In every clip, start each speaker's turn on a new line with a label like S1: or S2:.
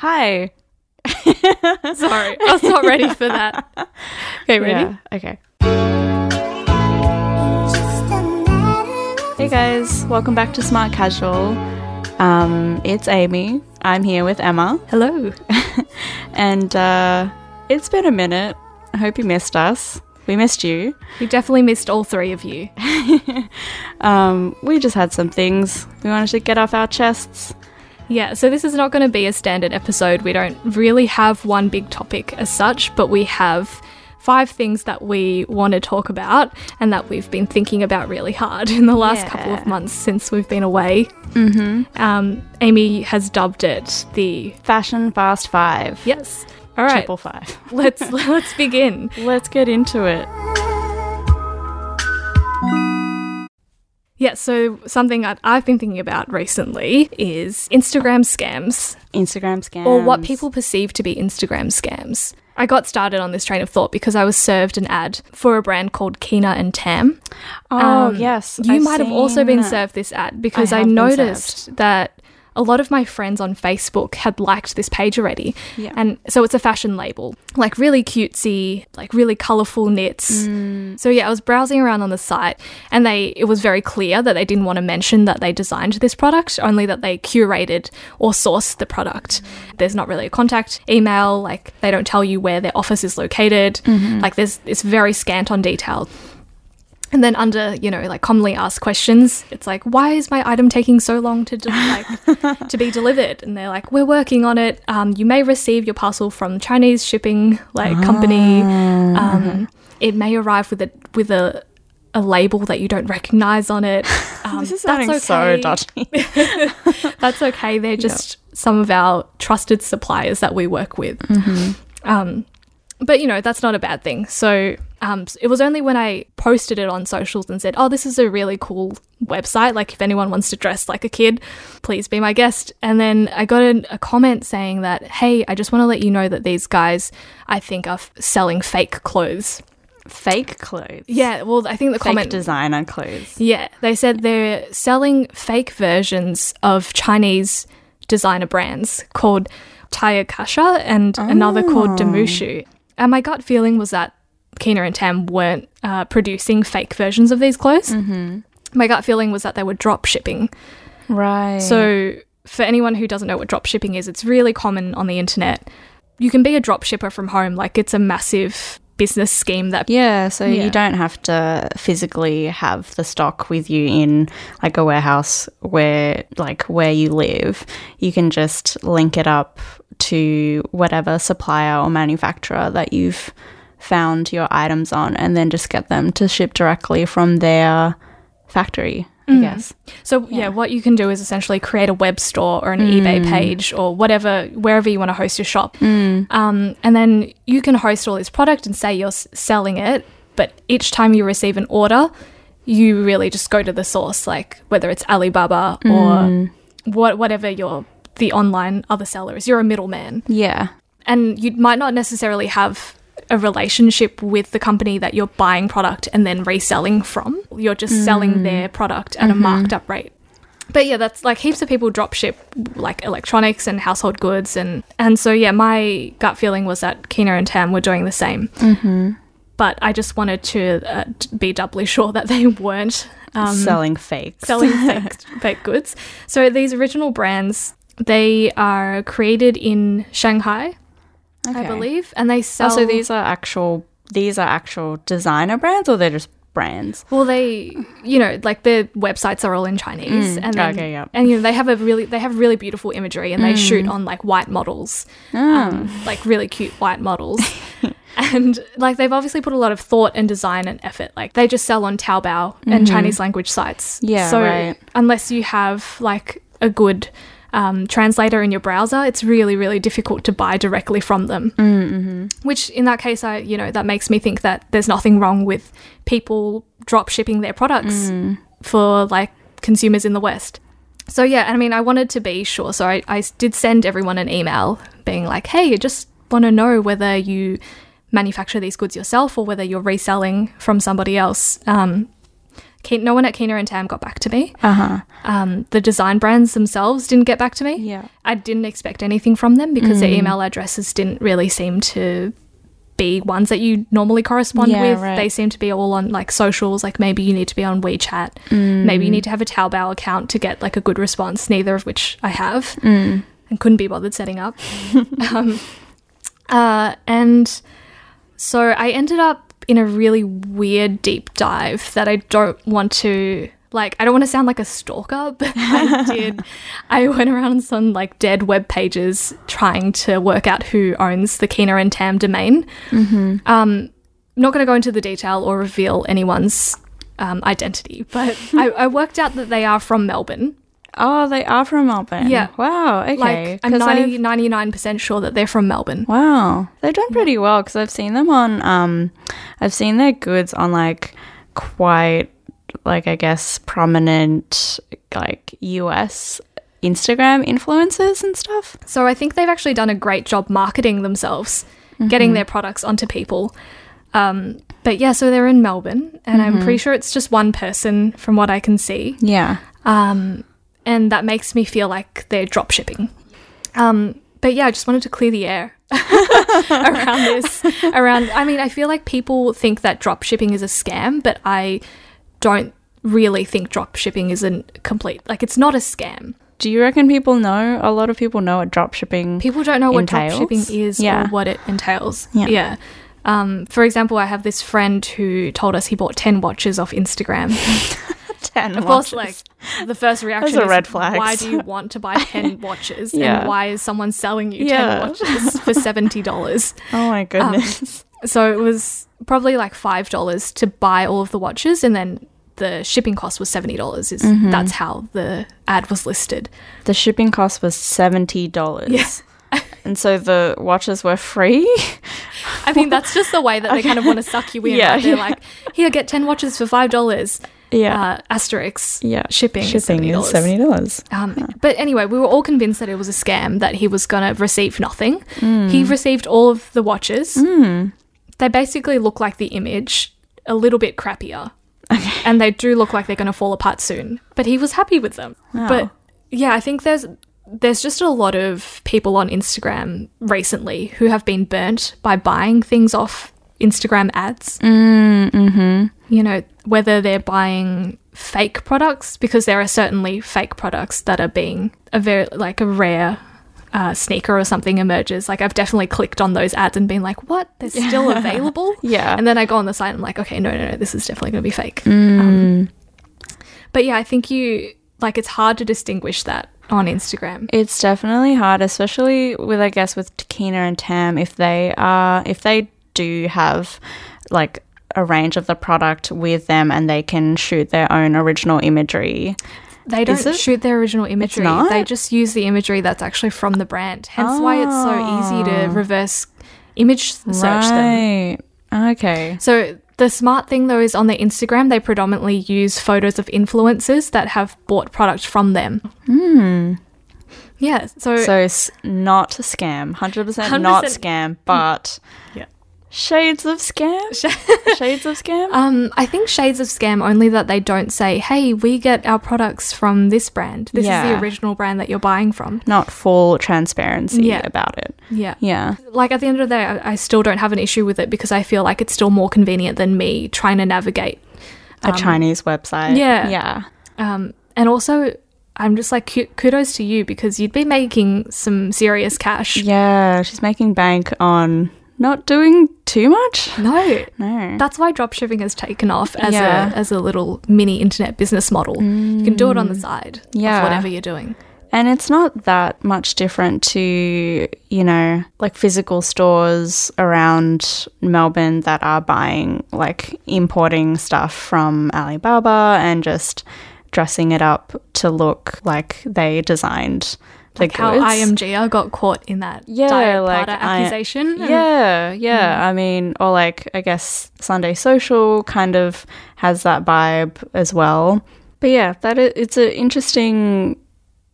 S1: Hi.
S2: Sorry, I was not ready for that. Okay, ready?
S1: Yeah, okay. Hey guys, welcome back to Smart Casual. Um, it's Amy. I'm here with Emma,
S2: Hello.
S1: and uh, it's been a minute. I hope you missed us. We missed you.
S2: We definitely missed all three of you.
S1: Um, we just had some things we wanted to get off our chests.
S2: Yeah, so this is not going to be a standard episode. We don't really have one big topic as such, but we have five things that we want to talk about and that we've been thinking about really hard in the last couple of months since we've been away. Mm-hmm. Um, Amy has dubbed it the
S1: Fashion Fast Five.
S2: yes. All right,
S1: Triple five.
S2: let's let's begin.
S1: Let's get into it.
S2: Yeah, so something that I've been thinking about recently is Instagram scams
S1: Instagram scams.
S2: or what people perceive to be Instagram scams. I got started on this train of thought because I was served an ad for a brand called Kina and Tam.
S1: Oh
S2: Um,
S1: yes,
S2: You
S1: I've
S2: might have also been served this ad because
S1: I
S2: I, noticed that a lot of my friends on Facebook had liked this page already.
S1: Yeah.
S2: And so it's a fashion label, like really cutesy, like really colorful knits.
S1: Mm.
S2: So yeah, I was browsing around on the site and they it was very clear that they didn't want to mention that they designed this product, only that they curated or sourced the product. There's not really a contact email, like they don't tell you where their office is located. Like there's it's very scant on detail. And then under, you know, like commonly asked questions, it's like, why is my item taking so long to de- like to be delivered? And they're like, we're working on it. Um, you may receive your parcel from Chinese shipping like company. Um, it may arrive with a with a a label that you don't recognize on it. Um,
S1: This is
S2: that's
S1: sounding so
S2: okay.
S1: dodgy.
S2: That's okay. They're just some of our trusted suppliers that we work with. Um, but you know, that's not a bad thing. So um, it was only when I posted it on socials and said, "Oh, this is a really cool website. Like, if anyone wants to dress like a kid, please be my guest." And then I got a, a comment saying that, "Hey, I just want to let you know that these guys, I think, are f- selling fake clothes."
S1: Fake clothes.
S2: Yeah, well, I think the
S1: Fake
S2: comment
S1: designer clothes.
S2: yeah, they said they're selling fake versions of Chinese designer brands called Tyakasha and another called Demushu. And my gut feeling was that Kina and Tam weren't uh, producing fake versions of these clothes. Mm-hmm. My gut feeling was that they were drop shipping.
S1: Right.
S2: So, for anyone who doesn't know what drop shipping is, it's really common on the internet. You can be a drop shipper from home, like it's a massive business scheme that
S1: yeah, so
S2: Yeah.
S1: you don't have to physically have the stock with you in like a warehouse where like where you live. You can just link it up to whatever supplier or manufacturer that you've found your items on and then just get them to ship directly from their factory, I mm. guess.
S2: So yeah. what you can do is essentially create a web store or an eBay mm. page or whatever, wherever you want to host your shop, mm. um, and then you can host all this product and say you're s- selling it. But each time you receive an order, you really just go to the source, like whether it's Alibaba or what, whatever your the online other seller is. You're a middleman
S1: Yeah.
S2: and you might not necessarily have a relationship with the company that you're buying product and then reselling from. You're just selling their product at a marked up rate. But yeah, that's like heaps of people drop ship like electronics and household goods and and so yeah, my gut feeling was that Kina and Tam were doing the same. Mm-hmm. But I just wanted to uh, be doubly sure that they weren't um,
S1: Selling fakes.
S2: selling fake, fake goods. So these original brands, they are created in Shanghai, I believe, and they sell.
S1: Oh, so these are actual these are actual designer brands or they're just brands?
S2: well, they, you know, like their websites are all in Chinese, mm, and then,
S1: okay, yeah.
S2: and you know they have a really they have really beautiful imagery, and they shoot mm. on like white models, ah. um, like really cute white models. And like they've obviously put a lot of thought and design and effort. Like they just sell on Taobao and mm-hmm. Chinese language sites.
S1: Yeah,
S2: so
S1: right.
S2: unless you have like a good um, translator in your browser, it's really, really difficult to buy directly from them. Mm-hmm. Which, in that case, I you know that makes me think that there's nothing wrong with people drop shipping their products for like consumers in the West. So yeah, I mean, I wanted to be sure, so I, I did send everyone an email being like, "Hey, I just want to know whether you manufacture these goods yourself or whether you're reselling from somebody else." Um, no one at Keener and Tam got back to me.
S1: Uh huh.
S2: Um, the design brands themselves didn't get back to me.
S1: Yeah.
S2: I didn't expect anything from them because their email addresses didn't really seem to be ones that you normally correspond
S1: Yeah,
S2: with.
S1: right.
S2: They seem to be all on like socials, like maybe you need to be on WeChat, maybe you need to have a Taobao account to get like a good response, neither of which I have and couldn't be bothered setting up. um, uh, and so I ended up in a really weird deep dive that I don't want to like I don't want to sound like a stalker, but I did. I went around on some like dead web pages trying to work out who owns the Keener and Tam domain. Um, I'm not going to go into the detail or reveal anyone's um, identity, but I, I worked out that they are from Melbourne.
S1: Oh, they are from Melbourne.
S2: Yeah.
S1: Wow. Okay.
S2: Like I'm
S1: I've-
S2: 90, 99% sure that they're from Melbourne.
S1: Wow, they've done pretty well because I've seen them on. Um, I've seen their goods on like quite, like I guess, prominent like US Instagram influencers and stuff.
S2: So I think they've actually done a great job marketing themselves, getting their products onto people. Um, but yeah, so they're in Melbourne, and I'm pretty sure it's just one person from what I can see.
S1: Yeah.
S2: Um, and that makes me feel like they're drop shipping. Um, but yeah, I just wanted to clear the air around this. Around, I mean, I feel like people think that drop shipping is a scam, but I don't really think drop shipping isn't complete like it's not a scam.
S1: Do you reckon people know? A lot of people know what dropshipping.
S2: People don't know what drop shipping is
S1: Yeah.
S2: or what it entails.
S1: Yeah.
S2: Yeah. Um, for example, I have this friend who told us he bought 10 watches off Instagram.
S1: Ten
S2: Of course, like the first reaction is
S1: red flags.
S2: why do you want to buy 10 watches?
S1: Yeah.
S2: And why is someone selling you 10 watches for $70?
S1: oh my goodness.
S2: So it was probably like $5 to buy all of the watches and then the shipping cost was $70 is
S1: Mm-hmm.
S2: that's how the ad was listed.
S1: the shipping cost was seventy dollars. and so the watches were free.
S2: I mean, that's just the way that they kind of want to suck you in.
S1: Yeah,
S2: right? They're
S1: yeah.
S2: like, here, get 10 watches for $5.
S1: Yeah.
S2: Uh, asterisk.
S1: yeah.
S2: Shipping, is
S1: Shipping
S2: $70.
S1: is seventy dollars.
S2: Um, but anyway, we were all convinced that it was a scam, that he was going to receive nothing.
S1: Mm.
S2: He received all of the watches. They basically look like the image, a little bit crappier. And they do look like they're going to fall apart soon. But he was happy with them.
S1: Wow.
S2: But yeah, I think there's there's just a lot of people on Instagram recently who have been burnt by buying things off Instagram ads.
S1: Mm-hmm.
S2: You know, whether they're buying fake products, because there are certainly fake products that are being a very like a rare uh, sneaker or something emerges. Like I've definitely clicked on those ads and been like, "What? They're still available?"
S1: Yeah.
S2: and then I go on the site and I'm like, "Okay, no, no, no, this is definitely going to be fake."
S1: Mm.
S2: Um, but yeah, I think you like it's hard to distinguish that on Instagram.
S1: It's definitely hard, especially with I guess with Kina and Tam if they are if they do have like a range of the product with them and they can shoot their own original imagery.
S2: They don't shoot their original imagery.
S1: not?
S2: They just use the imagery that's actually from the brand. Hence why it's so easy to
S1: Oh.
S2: reverse image search them.
S1: Okay.
S2: So the smart thing though is on their Instagram they predominantly use photos of influencers that have bought product from them. Hmm. Yeah. So,
S1: So it's not a scam. 100% not
S2: 100%
S1: scam, but
S2: Yeah.
S1: Shades of scam? shades of scam?
S2: um, I think shades of scam only that they don't say, "Hey, we get our products from this brand. This is the original brand that you're buying from."
S1: not full transparency
S2: Yeah.
S1: about it.
S2: Yeah.
S1: Yeah.
S2: like at the end of the day, I, I still don't have an issue with it because I feel like it's still more convenient than me trying to navigate.
S1: A Chinese website.
S2: yeah.
S1: Yeah.
S2: Um, and also, I'm just like kudos to you because you'd be making some serious cash.
S1: Yeah. She's making bank on not doing too much.
S2: No,
S1: No.
S2: that's why dropshipping has taken off as
S1: Yeah.
S2: a as a little mini internet business model. You can do it on the mm. side
S1: Yeah.
S2: of whatever you're doing.
S1: And it's not that much different to, you know, like physical stores around Melbourne that are buying, like importing stuff from Alibaba and just dressing it up to look like they designed
S2: Like how. IMGR got caught in that
S1: Yeah, like
S2: Prada
S1: I-
S2: accusation.
S1: Yeah, yeah. Mm. I mean, or like I guess Sunday Social kind of has that vibe as well. But yeah, that it's an interesting.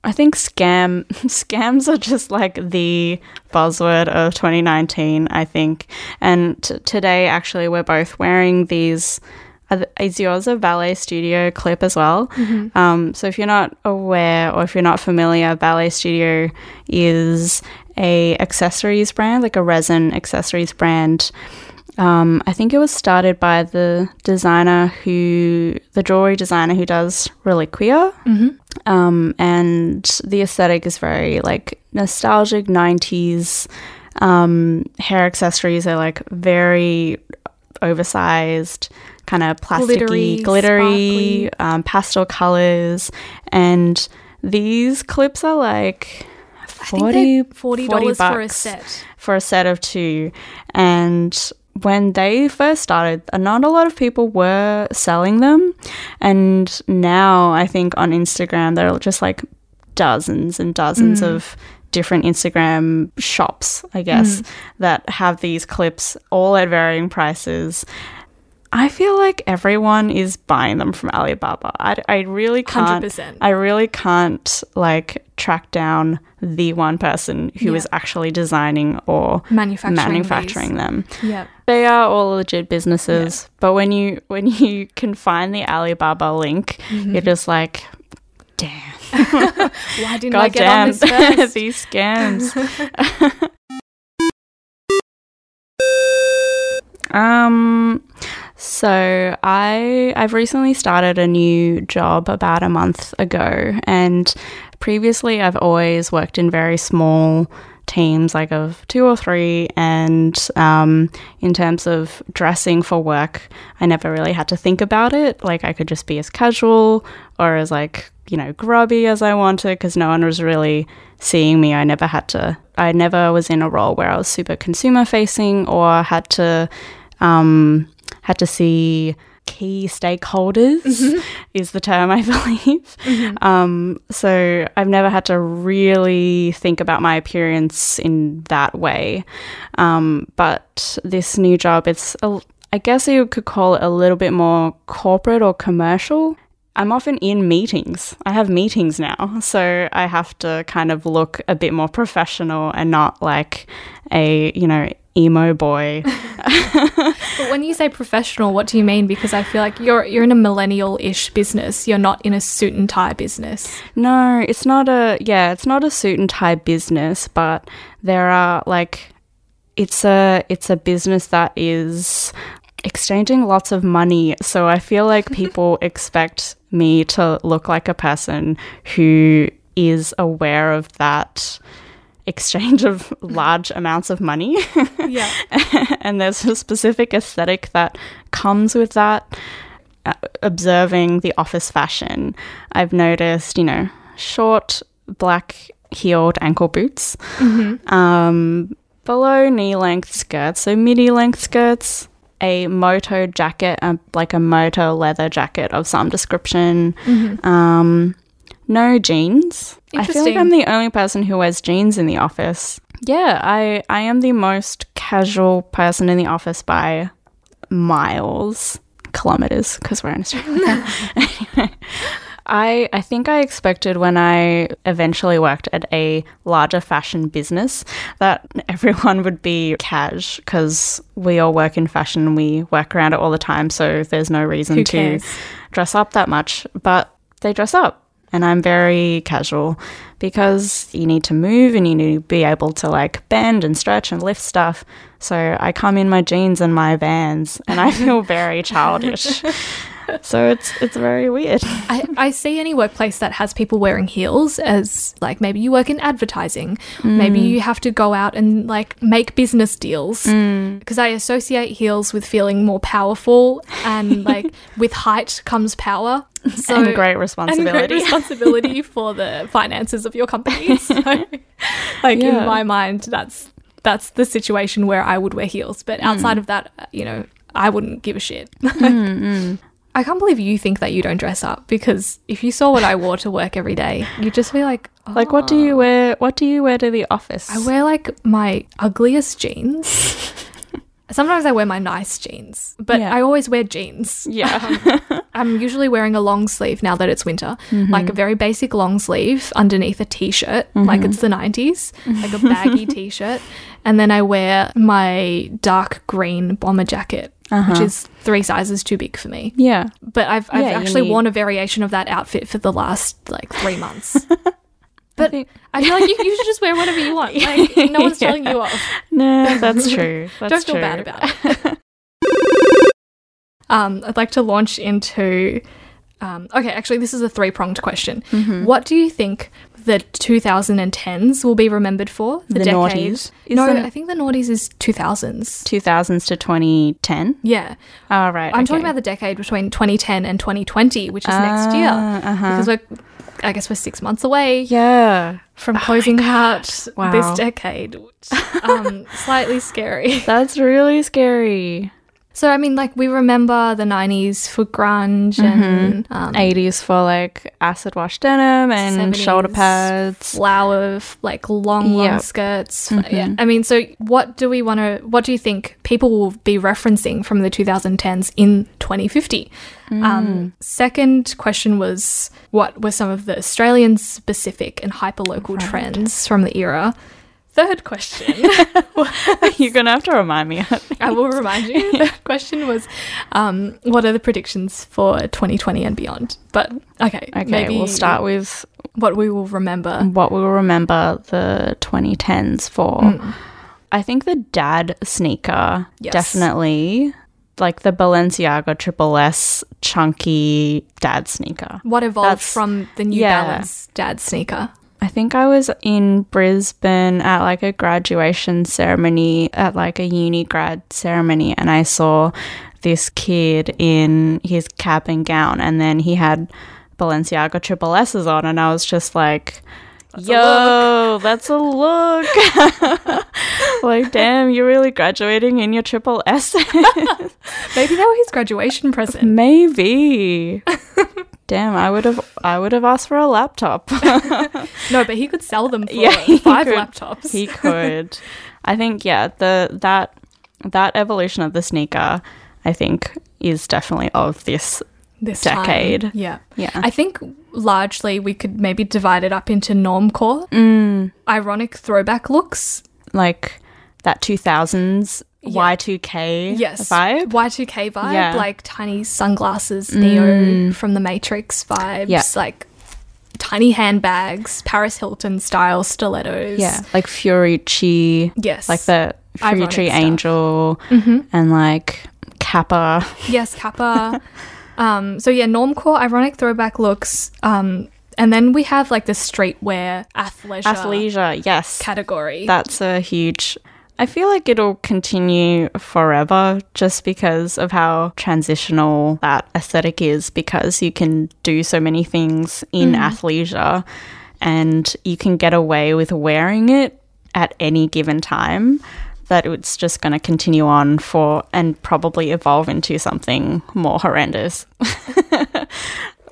S1: I think scam scams are just like the buzzword of 2019. I think, and t- today actually we're both wearing these Is yours a Valet Studio clip as well? Um, so if you're not aware or if you're not familiar, Valet Studio is a accessories brand, like a resin accessories brand. Um, I think it was started by the designer who, the jewelry designer who does Reliquia. Um, and the aesthetic is very like nostalgic 90s. Um, hair accessories are like very oversized, kind of plasticky,
S2: Glittery,
S1: glittery, um, pastel colors. And these clips are like
S2: I think
S1: 40,
S2: they're forty dollars for a set.
S1: for a set of two. And when they first started, not a lot of people were selling them. And now I think on Instagram, there are just like dozens and dozens of different Instagram shops, I guess, that have these clips all at varying prices. I feel like everyone is buying them from Alibaba. I, I really can't.
S2: 100%.
S1: I really can't like track down the one person who is
S2: Yeah.
S1: actually designing or
S2: Manufacturing
S1: manufacturing them.
S2: Yeah.
S1: They are all legit businesses, but when you when you can find the Alibaba link,
S2: Mm-hmm.
S1: you're just like, damn,
S2: Why didn't I
S1: god
S2: get on
S1: damn,
S2: this first?
S1: these scams. um, so I I've recently started a new job about a month ago, and previously I've always worked in very small teams, like of two or three. And um, in terms of dressing for work, I never really had to think about it. Like I could just be as casual or as like you know grubby as I wanted because no one was really seeing me. I never had to. I never was in a role where I was super consumer facing or had to um, had to see key stakeholders is the term I believe. Um, so I've never had to really think about my appearance in that way. Um, but this new job, it's a, I guess you could call it a little bit more corporate or commercial. I'm often in meetings. I have meetings now, so I have to kind of look a bit more professional and not like a, you know, emo boy.
S2: But when you say professional, what do you mean? Because I feel like you're you're in a millennial-ish business. You're not in a suit and tie business.
S1: No, it's not a yeah, it's not a suit and tie business, but there are like it's a it's a business that is exchanging lots of money. So I feel like people expect me to look like a person who is aware of that exchange of large amounts of money.
S2: Yeah.
S1: and there's a specific aesthetic that comes with that. Uh, observing the office fashion, I've noticed, you know, short black heeled ankle boots, um, below knee length skirts, so midi length skirts, a moto jacket, uh, like a moto leather jacket of some description. Um, no jeans. I feel like I'm the only person who wears jeans in the office. Yeah, I I am the most casual person in the office by miles, kilometers, because we're in Australia. anyway, I I think I expected when I eventually worked at a larger fashion business that everyone would be cash because we all work in fashion, we work around it all the time, so there's no reason to dress up that much. But they dress up. And I'm very casual because you need to move and you need to be able to like bend and stretch and lift stuff. So I come in my jeans and my vans and I feel very childish. So it's it's very weird.
S2: I, I see any workplace that has people wearing heels as like maybe you work in advertising, maybe mm. you have to go out and like make business deals. Mm. Because I associate heels with feeling more powerful and like with height comes power. So
S1: and great
S2: and
S1: responsibility.
S2: great responsibility for the finances of your company. So, like
S1: Yeah.
S2: in my mind, that's that's the situation where I would wear heels. But mm. outside of that, uh, you know, I wouldn't give a shit. I can't believe you think that you don't dress up because if you saw what I wore to work every day, you'd just be like, oh.
S1: like what do you oh. wear what do you wear to the office?
S2: I wear like my ugliest jeans. Sometimes I wear my nice jeans, but
S1: Yeah.
S2: I always wear jeans.
S1: Yeah.
S2: Um, I'm usually wearing a long sleeve now that it's winter, mm-hmm. like a very basic long sleeve underneath a t shirt, like mm-hmm. it's the 90s, like a baggy t shirt. And then I wear my dark green bomber jacket which is three sizes too big for me.
S1: Yeah.
S2: But I've, I've
S1: Yeah,
S2: actually
S1: need-
S2: worn a variation of that outfit for the last like three months. But
S1: think-
S2: I feel like you, you should just wear whatever you want. Like no one's telling you off.
S1: No, that's true. That's
S2: Don't feel
S1: true.
S2: bad about it. um, I'd like to launch into. Um, okay, actually, this is a three pronged question.
S1: Mm-hmm.
S2: What do you think the 2010s will be remembered for?
S1: The noughties?
S2: No,
S1: the-
S2: I think the noughties is 2000s.
S1: 2000s to 2010.
S2: Yeah.
S1: All right.
S2: I'm talking about the decade between 2010 and 2020, which is next year.
S1: Uh-huh.
S2: Because we're, I guess we're six months away
S1: Yeah.
S2: from closing out
S1: Wow.
S2: this decade. which, Um, slightly scary.
S1: That's really scary.
S2: So, I mean, like, we remember the 90s for grunge and um,
S1: 80s for like acid wash denim and shoulder pads.
S2: flower, like, long, long
S1: Yep.
S2: skirts. Yeah. I mean, so what do we want to, what do you think people will be referencing from the 2010s in 2050? Um, second question was what were some of the Australian specific and hyperlocal trends from the era? Third question.
S1: You're going to have to remind me.
S2: I will remind you. The question was, um, what are the predictions for 2020 and beyond? But okay,
S1: okay,
S2: maybe
S1: we'll start with
S2: what we will remember.
S1: what we'll remember the 2010s for. I think the dad sneaker,
S2: Yes.
S1: definitely. Like the Balenciaga Triple S chunky dad sneaker.
S2: What evolved
S1: That's-
S2: from the New
S1: yeah.
S2: Balance dad sneaker?
S1: I think I was in Brisbane at like a graduation ceremony, at like a uni grad ceremony, and I saw this kid in his cap and gown, and then he had Balenciaga triple S's on, and I was just like, Yo, that's a look. like, damn, you're really graduating in your triple S.
S2: Maybe they was his graduation present.
S1: Maybe. damn, I would have I would have asked for a laptop.
S2: No, but he could sell them for
S1: Yeah,
S2: five
S1: could.
S2: laptops.
S1: he could. I think yeah, the that that evolution of the sneaker, I think, is definitely of this.
S2: this
S1: decade.
S2: Time. Yeah.
S1: Yeah.
S2: I think largely we could maybe divide it up into normcore,
S1: Mm.
S2: ironic throwback looks.
S1: Like that two thousands
S2: Yeah.
S1: Y two K
S2: Yes.
S1: vibe.
S2: Y2K vibe,
S1: Yeah. Mm.
S2: like tiny sunglasses, Neo from the Matrix vibes,
S1: Yeah.
S2: like tiny handbags, Paris Hilton style stilettos.
S1: Yeah, like Fiorucci,
S2: Yes.
S1: like the Fiorucci. Angel, and like Kappa.
S2: Yes, Kappa. um, so yeah, normcore, ironic throwback looks. Um, and then we have like the streetwear athleisure,
S1: Athleisure, yes.
S2: category.
S1: That's a huge. I feel like it'll continue forever just because of how transitional that aesthetic is, because you can do so many things in mm. athleisure and you can get away with wearing it at any given time. That it's just going to continue on for and probably evolve into something more horrendous.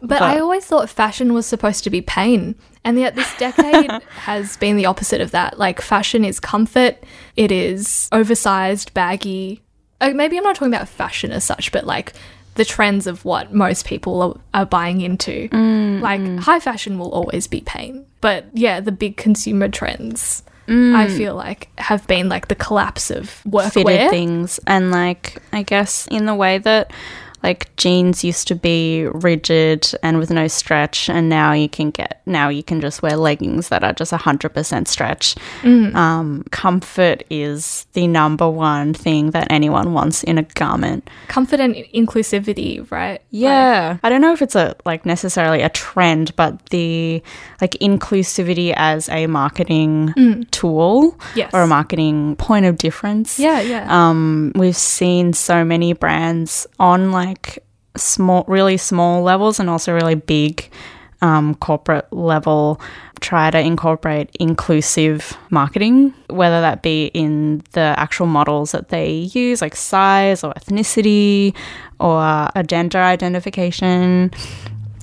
S2: But I always thought fashion was supposed to be pain. And yet this decade has been the opposite of that. Like fashion is comfort, it is oversized, baggy. Uh, maybe I'm not talking about fashion as such, but like the trends of what most people are, are buying into. Mm, like mm. high fashion will always be pain. But yeah, the big consumer trends I mm. feel like have been like the collapse of workwear.
S1: things and like i guess in the way that like jeans used to be rigid and with no stretch and now you can get now you can just wear leggings that are just 100% stretch
S2: Mm.
S1: um, comfort is the number one thing that anyone wants in a garment
S2: Comfort and inclusivity, right?
S1: yeah i don't know if it's a like necessarily a trend but the like inclusivity as a marketing tool
S2: Mm. Yes.
S1: or a marketing point of difference
S2: Yeah, yeah.
S1: um, we've seen so many brands on like small, really small levels and also really big um, corporate level try to incorporate inclusive marketing, whether that be in the actual models that they use, like size or ethnicity or a gender identification.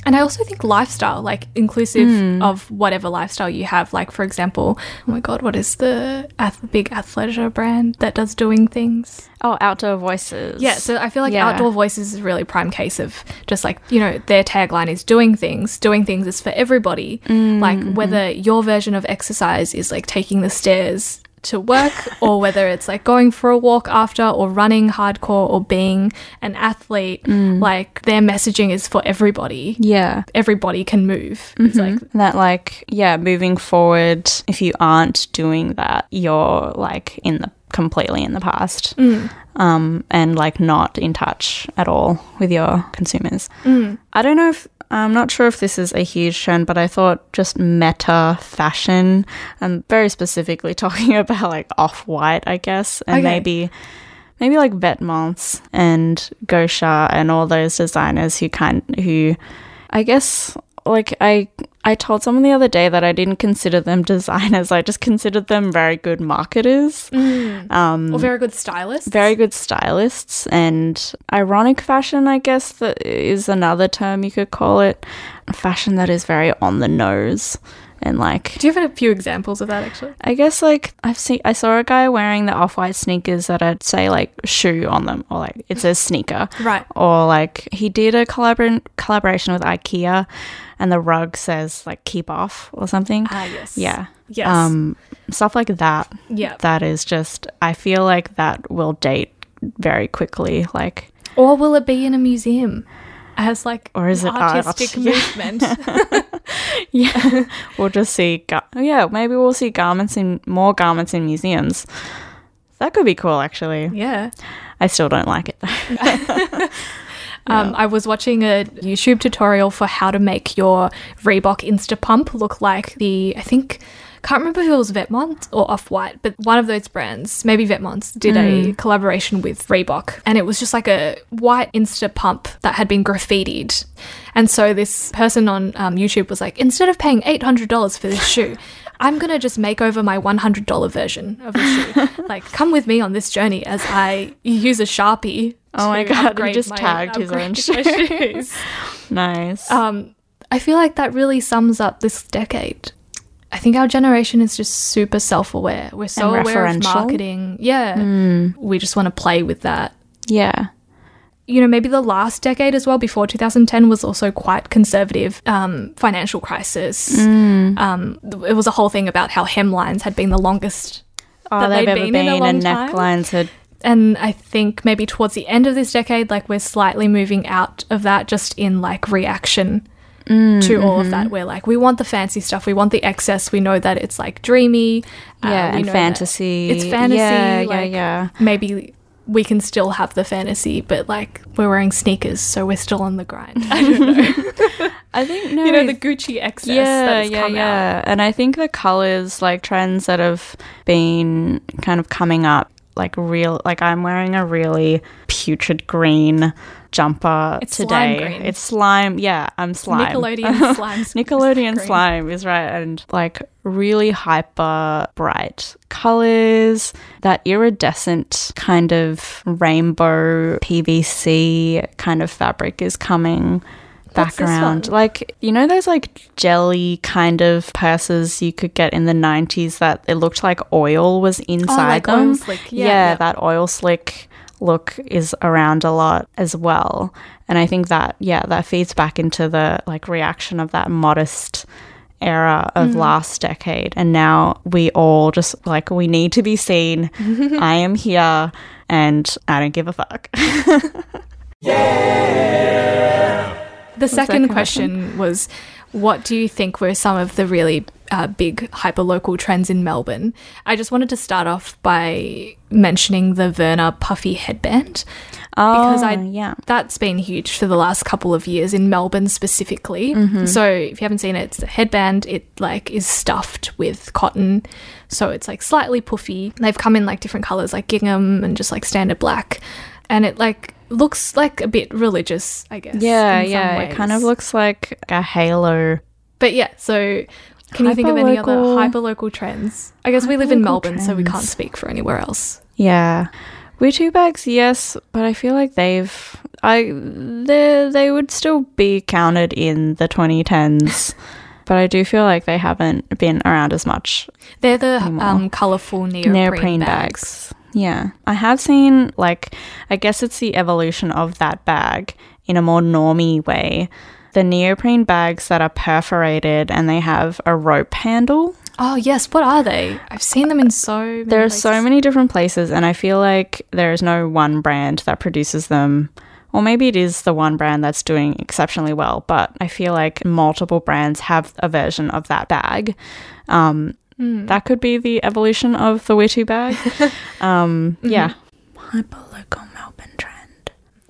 S2: And I also think lifestyle, like inclusive
S1: Hmm.
S2: of whatever lifestyle you have. Like, for example, oh my God, what is the ath- big athleisure brand that does doing things?
S1: Oh, outdoor voices.
S2: Yeah, so I feel like
S1: Yeah.
S2: Outdoor Voices is a really prime case of just like, you know, their tagline is doing things. Doing things is for everybody.
S1: Mm,
S2: Like,
S1: mm-hmm.
S2: whether your version of exercise is like taking the stairs to work or whether it's like going for a walk after or running hardcore or being an athlete, mm. like their messaging is for everybody.
S1: Yeah.
S2: Everybody can move. It's mm-hmm. like
S1: that like yeah moving forward if you aren't doing that you're like in the completely in the past mm. um and like not in touch at all with your consumers mm. i don't know if i'm not sure if this is a huge trend but i thought just meta fashion and very specifically talking about like off-white i guess and
S2: Okay.
S1: maybe maybe like Vetements and Gosha and all those designers who kind who I guess like I I told someone the other day that I didn't consider them designers. I just considered them very good marketers. Um
S2: or very good stylists.
S1: very good stylists and ironic fashion, I guess that is another term you could call it. Fashion that is very on the nose and like
S2: Do you have a few examples of that actually?
S1: I guess like I've seen I saw a guy wearing the off white sneakers that I'd say like shoe on them or like it's a sneaker.
S2: Right.
S1: Or like he did a collabor- collaboration with IKEA and the rug says like keep off or something.
S2: Ah, yes.
S1: yeah.
S2: Yes.
S1: Um stuff like that.
S2: yeah.
S1: That is just I feel like that will date very quickly like
S2: Or will it be in a museum as like
S1: Or is it
S2: artistic
S1: Yeah.
S2: movement?
S1: yeah we'll just see gar- yeah maybe we'll see garments in more garments in museums that could be cool actually
S2: yeah.
S1: i still don't like it though
S2: Um, I was watching a YouTube tutorial for how to make your Reebok Insta Pump look like the, I think, can't remember if it was Vetements or Off White, but one of those brands, maybe Vetements, did a collaboration with Reebok. And it was just like a white Insta Pump that had been graffitied. And so this person on um, YouTube was like, instead of paying $800 for this shoe, I'm going to just make over my $100 version of the shoe. like, come with me on this journey as I use a Sharpie.
S1: Oh my God, he just
S2: my-
S1: tagged his own
S2: shoes.
S1: nice
S2: Um, I feel like that really sums up this decade. I think our generation is just super self aware. We're so aware of marketing. Yeah. We just want to play with that.
S1: yeah
S2: You know, maybe the last decade as well, before 2010, was also quite conservative. Um, financial crisis.
S1: Mm.
S2: Um, it was a whole thing about how hemlines had been the longest
S1: oh
S2: that
S1: they've
S2: they'd
S1: ever
S2: been in a long
S1: and
S2: time.
S1: necklines had
S2: and I think maybe towards the end of this decade, like we're slightly moving out of that just in like reaction to all of that. We're like, we want the fancy stuff, we want the excess, we know that it's like dreamy, uh,
S1: yeah
S2: we
S1: and fantasy
S2: It's fantasy,
S1: yeah
S2: like,
S1: yeah yeah
S2: Maybe we can still have the fantasy, but like we're wearing sneakers, so we're still on the grind. I don't know.
S1: i think no
S2: you know, the Gucci excess
S1: yeah, yeah,
S2: come out.
S1: yeah. And I think the colors, like trends that have been kind of coming up, like real, like I'm wearing a really putrid green jumper
S2: It's slime
S1: today.
S2: green.
S1: It's slime. Yeah, I'm slime.
S2: Nickelodeon slime.
S1: Nickelodeon
S2: green.
S1: slime is right, and like really hyper bright colors. That iridescent kind of rainbow PVC kind of fabric is coming background. Like you know those like jelly kind of purses you could get in the nineties that it looked like oil was inside
S2: Oh, like
S1: them.
S2: slick. Yeah, yeah.
S1: that oil slick look is around a lot as well. And I think that yeah, that feeds back into the like reaction of that modest era of
S2: Mm-hmm.
S1: last decade and now we all just like we need to be seen i am here and i don't give a fuck yeah.
S2: The second
S1: second
S2: question was, what do you think were some of the really uh, big hyperlocal trends in Melbourne? I just wanted to start off by mentioning the Verna puffy headband because I
S1: Oh, yeah
S2: that's been huge for the last couple of years in Melbourne specifically.
S1: Mm-hmm.
S2: So if you haven't seen it, it's a headband. It like is stuffed with cotton, so it's like slightly puffy. They've come in like different colors, like gingham and just like standard black, and it like looks like a bit religious, I guess.
S1: yeah
S2: in some
S1: yeah it kind of looks like a halo
S2: But yeah, so can you think of any other
S1: Hyperlocal-
S2: trends? I guess we live in Melbourne, so we can't speak for anywhere else.
S1: Yeah. We're Two bags, yes, but I feel like they've I they they would still be counted in the 2010s, but I do feel like they haven't been around as much
S2: They're the um, colorful neoprene,
S1: neoprene
S2: bags.
S1: bags. Yeah. I have seen like I guess it's the evolution of that bag in a more normie way. The neoprene bags that are perforated and they have a rope handle
S2: Oh yes, what are they? I've seen them in so many
S1: There are so many different places, and I feel like there is no one brand that produces them. Or maybe it is the one brand that's doing exceptionally well, but I feel like multiple brands have a version of that bag. Um, That could be the evolution of the Witu bag. um, Yeah. Hyperlocal Melbourne trend.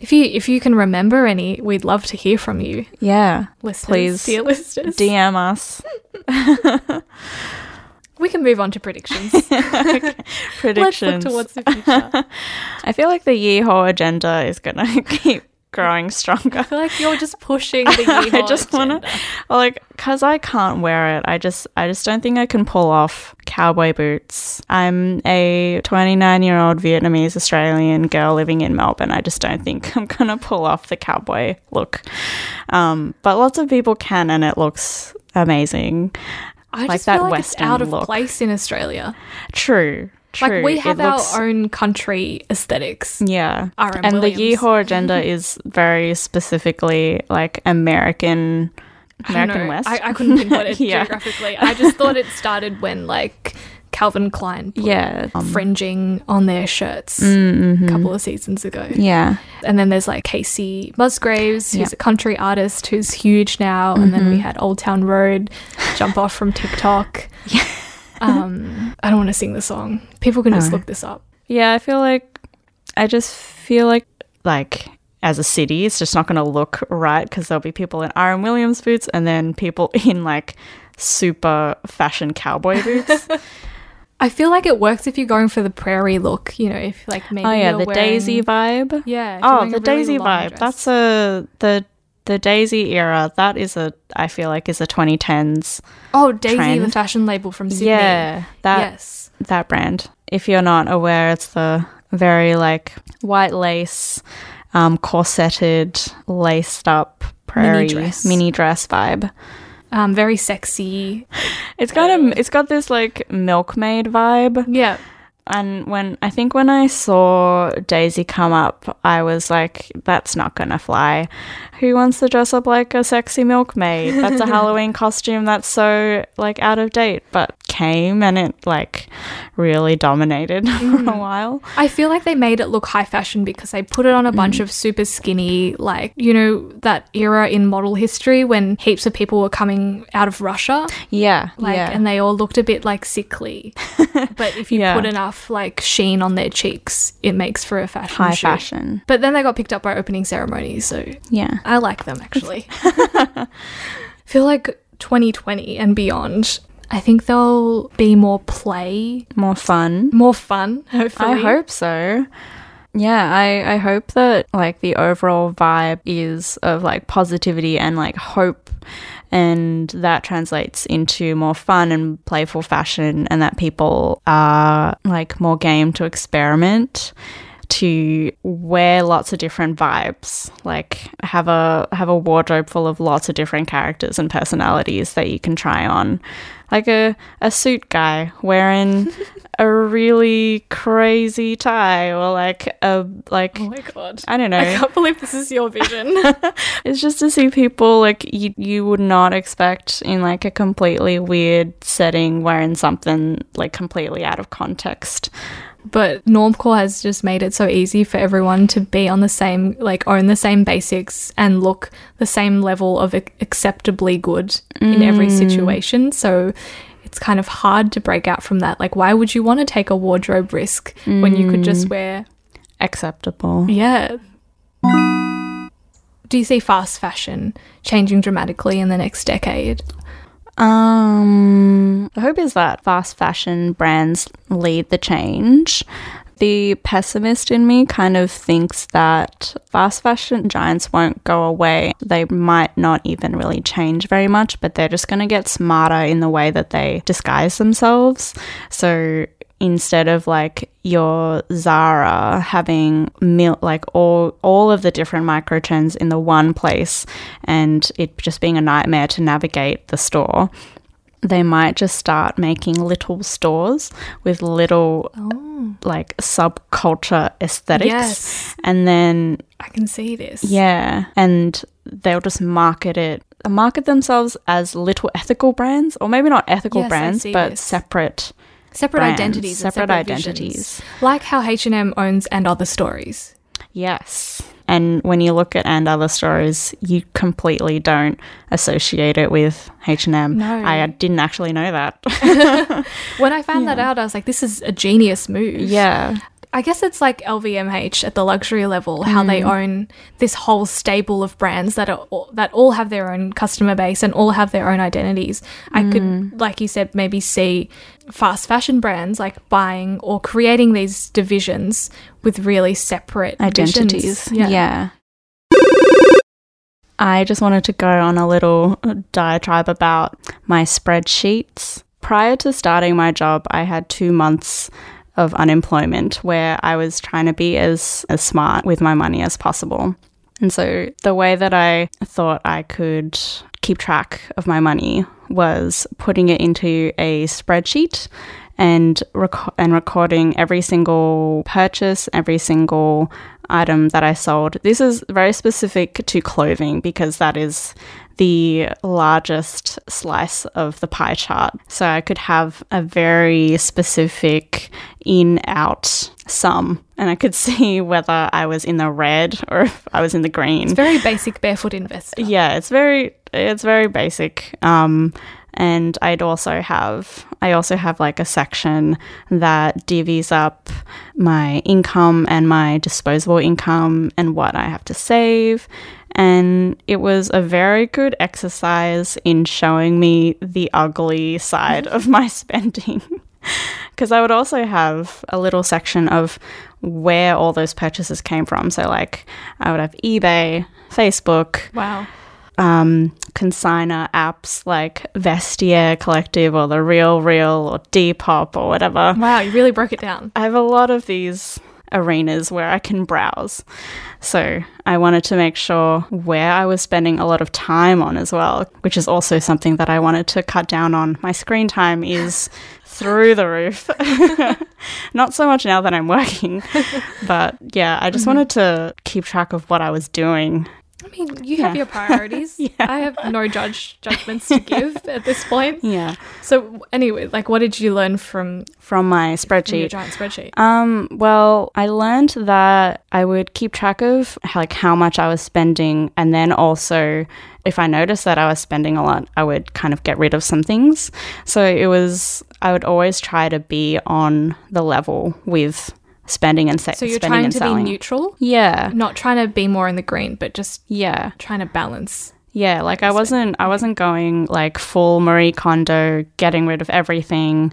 S2: If you if you can remember any, we'd love to hear from you,
S1: Yeah.
S2: listeners,
S1: Please.
S2: dear listeners.
S1: DM us
S2: we can move on to predictions. Let's look
S1: predictions.
S2: towards the future.
S1: I feel like the yeehaw agenda is going to keep growing stronger.
S2: I feel like you're just pushing the
S1: I just want to, like, cause I can't wear it. I just, I just don't think I can pull off cowboy boots. I'm a 29 year old Vietnamese Australian girl living in Melbourne. I just don't think I'm gonna pull off the cowboy look. Um, but lots of people can, and it looks amazing.
S2: I
S1: like
S2: just
S1: that
S2: feel like it's out of
S1: look.
S2: place in Australia.
S1: True. True.
S2: Like we have
S1: looks-
S2: our own country aesthetics.
S1: Yeah.
S2: RM
S1: and
S2: Williams.
S1: the yeehaw agenda is very specifically like American. American
S2: know.
S1: West.
S2: I, I couldn't pinpoint it
S1: Yeah.
S2: geographically. I just thought it started when like Calvin Klein put
S1: yeah. Um,
S2: fringing on their shirts
S1: mm-hmm.
S2: a couple of seasons ago.
S1: yeah.
S2: And then there's like Kacey Musgraves, who's
S1: Yeah. Mm-hmm.
S2: a country artist who's huge now. And then we had Old Town Road jump off from TikTok. Um, I don't want to sing the song. People can just
S1: No.
S2: look this up.
S1: Yeah, I feel like I just feel like like as a city, it's just not going to look right because there'll be people in RM Williams boots and then people in like super fashion cowboy boots.
S2: I feel like it works if you're going for the prairie look. You know, if like maybe
S1: oh yeah,
S2: you're
S1: the
S2: wearing-
S1: Daisy vibe.
S2: Yeah.
S1: Oh, the
S2: really
S1: Daisy vibe.
S2: dress.
S1: That's a the the Daisy era. That is a I feel like is a 2010s.
S2: oh Daisy, the fashion label from Sydney.
S1: Yeah, that
S2: yes.
S1: that brand. If you're not aware, it's the very like white lace, um, corseted, laced up prairie
S2: dress.
S1: mini dress vibe.
S2: Um, very sexy.
S1: It's got a it's got this like milkmaid vibe.
S2: Yeah.
S1: And when I think when I saw Daisy come up, I was like, that's not gonna fly. Who wants to dress up like a sexy milkmaid? That's a Halloween costume that's so like out of date. But came and it like really dominated for a while.
S2: I feel like they made it look high fashion because they put it on a bunch
S1: Mm.
S2: of super skinny, like, you know, that era in model history when heaps of people were coming out of Russia.
S1: Yeah.
S2: Like,
S1: yeah.
S2: and they all looked a bit like sickly. but if you
S1: Yeah.
S2: put enough like sheen on their cheeks, it makes for a fashion
S1: high
S2: shoot.
S1: fashion.
S2: But then they got picked up by opening ceremonies, so
S1: Yeah.
S2: I like them actually. feel like 2020 and beyond, I think they'll be more play,
S1: More fun.
S2: more fun, hopefully.
S1: I hope so. Yeah, I, I hope that like the overall vibe is of like positivity and like hope and that translates into more fun and playful fashion and that people are like more game to experiment to wear lots of different vibes. Like have a have a wardrobe full of lots of different characters and personalities that you can try on like a, a suit guy wearing a really crazy tie or like a like
S2: Oh my god.
S1: I don't know.
S2: I can't believe this is your vision.
S1: It's just to see people like you you would not expect in like a completely weird setting wearing something like completely out of context.
S2: But Normcore has just made it so easy for everyone to be on the same, like, own the same basics and look the same level of acceptably good in every mm. situation. So it's kind of hard to break out from that. Like, why would you want to take a wardrobe risk when you could just mm. wear,
S1: Acceptable.
S2: yeah. Do you see fast fashion changing dramatically in the next decade?
S1: Um, the hope is that fast fashion brands lead the change. The pessimist in me kind of thinks that fast fashion giants won't go away. They might not even really change very much, but they're just going to get smarter in the way that they disguise themselves. So instead of like your Zara having mil- like all all of the different microtrends in the one place and it just being a nightmare to navigate the store they might just start making little stores with little oh. like subculture aesthetics
S2: Yes.
S1: and then
S2: I can see this.
S1: yeah and they'll just market it market themselves as little ethical brands, or maybe not ethical
S2: Yes,
S1: brands, but
S2: this.
S1: separate.
S2: Separate
S1: brands,
S2: identities,
S1: separate
S2: separate visions.
S1: identities.
S2: like how H and M owns and other stories.
S1: Yes. And when you look at and other stories, you completely don't associate it with H and M.
S2: No.
S1: I didn't actually know that.
S2: When I found that out, I was like, "This is a genius move."
S1: yeah.
S2: I guess it's like LVMH at the luxury level, how they mm. own this whole stable of brands that are all, that all have their own customer base and all have their own identities. I could, mm. like you said, maybe see fast fashion brands like buying or creating these divisions with really separate
S1: identities.
S2: visions.
S1: Yeah. I just wanted to go on a little uh, diatribe about my spreadsheets. Prior to starting my job, I had two months of unemployment where I was trying to be as, as smart with my money as possible. And so the way that I thought I could keep track of my money was putting it into a spreadsheet and rec- and recording every single purchase, every single item that I sold. This is very specific to clothing because that is the largest slice of the pie chart. So I could have a very specific in out sum and I could see whether I was in the red or if I was in the green.
S2: It's very basic barefoot investor.
S1: Yeah, it's very it's very basic. Um and I'd also have I also have like a section that divvies up my income and my disposable income and what I have to save. And it was a very good exercise in showing me the ugly side of my spending. Because I would also have a little section of where all those purchases came from. So, like, I would have eBay, Facebook,
S2: Wow.
S1: um, consigner apps like Vestiaire Collective or The Real Real or Depop or whatever.
S2: Wow, you really broke it down.
S1: I have a lot of these arenas where I can browse. So I wanted to make sure where I was spending a lot of time on as well, which is also something that I wanted to cut down on. My screen time is through the roof. Not so much now that I'm working, but yeah, I just mm-hmm. wanted to keep track of what I was doing
S2: I mean, you have your priorities. I have no judge judgments to give at this point.
S1: yeah
S2: So anyway, like what did you learn from,
S1: from my
S2: from your
S1: spreadsheet.
S2: giant spreadsheet?
S1: Um, well, I learned that I would keep track of like how much I was spending, and then also if I noticed that I was spending a lot, I would kind of get rid of some things. So it was I would always try to be on the level with spending and sa-
S2: so you're
S1: spending
S2: trying
S1: and
S2: to
S1: selling.
S2: be neutral,
S1: yeah,
S2: not trying to be more in the green, but just
S1: yeah.
S2: trying to balance.
S1: Yeah, like I wasn't I wasn't going like full Marie Kondo, getting rid of everything,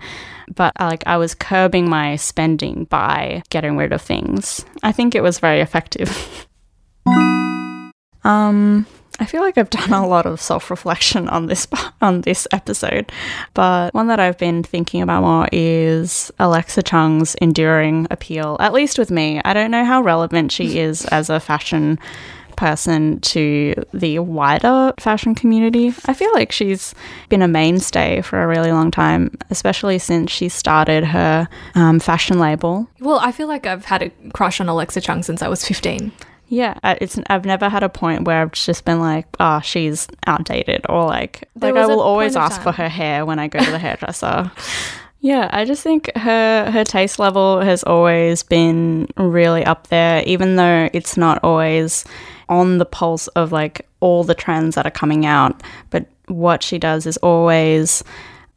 S1: but uh, like I was curbing my spending by getting rid of things. I think it was very effective. um I feel like I've done a lot of self-reflection on this on this episode, but one that I've been thinking about more is Alexa Chung's enduring appeal. At least with me, I don't know how relevant she is as a fashion person to the wider fashion community. I feel like she's been a mainstay for a really long time, especially since she started her um, fashion label.
S2: Well, I feel like I've had a crush on Alexa Chung since I was 15.
S1: Yeah, it's I've never had a point where I've just been like, oh, she's outdated, or like
S2: There
S1: like I will always ask for her hair when I go to the hairdresser. Yeah, I just think her her taste level has always been really up there, even though it's not always on the pulse of like all the trends that are coming out. But what she does is always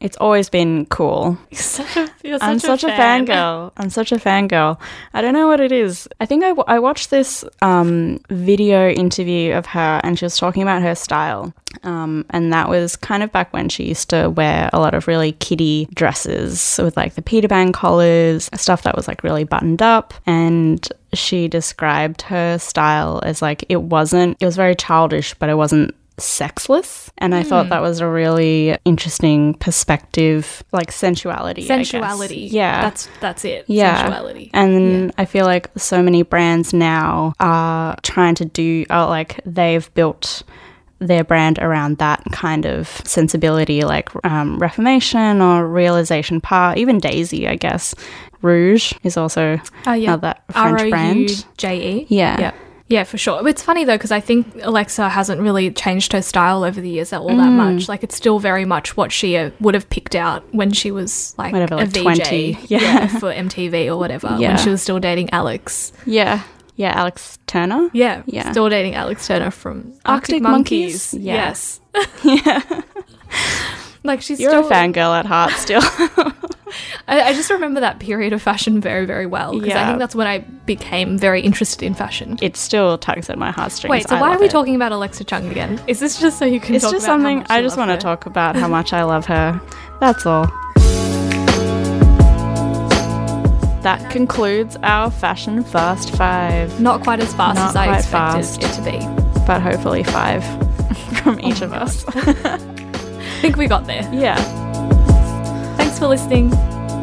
S1: it's always been cool.
S2: Such a, you're
S1: I'm such a fangirl. I'm such a fangirl. I don't know what it is. I think I, w- I watched this um, video interview of her and she was talking about her style. Um, and that was kind of back when she used to wear a lot of really kiddie dresses with like the Peter Pan collars, stuff that was like really buttoned up. And she described her style as like it wasn't, it was very childish, but it wasn't sexless and i thought that was a really interesting perspective like sensuality I guess.
S2: sensuality.
S1: yeah
S2: That's that's it.
S1: yeah
S2: Sensuality.
S1: and i feel like so many brands now are trying to do are like they've built their brand around that kind of sensibility like um, reformation or Realisation Par even daisy i guess Rouje is also
S2: Oh, yeah.
S1: another french brand
S2: R-O-U-J-E.
S1: Yeah.
S2: Yep. Yeah, for sure. It's funny though because I think Alexa hasn't really changed her style over the years at all that much. Like it's still very much what she uh, would have picked out when she was like
S1: Whatever,
S2: a
S1: like
S2: VJ
S1: 20.
S2: yeah.
S1: Yeah.
S2: for MTV or whatever
S1: Yeah.
S2: when she was still dating Alex.
S1: Yeah. Yeah, Alex Turner.
S2: Yeah,
S1: Yeah.
S2: still dating Alex Turner from
S1: Arctic
S2: Arctic, Monkeys.
S1: Monkeys? Yeah.
S2: Yes,
S1: Yeah.
S2: like she's
S1: You're
S2: still.
S1: a fangirl at heart still.
S2: I, I just remember that period of fashion very, very well because I think that's when I became very interested in fashion.
S1: it still tugs at my heartstrings.
S2: Wait, so
S1: I
S2: why are we
S1: it.
S2: talking about Alexa Chung again? Is this just so you can?
S1: It's
S2: talk
S1: just something I just want to talk about how much I love her. That's all. That concludes our fashion fast five,
S2: Not quite as fast
S1: Not
S2: as I expected
S1: fast.
S2: it to be.
S1: but hopefully five from oh each
S2: Oh
S1: of
S2: my
S1: us.
S2: I think we got there.
S1: yeah.
S2: Thanks for listening.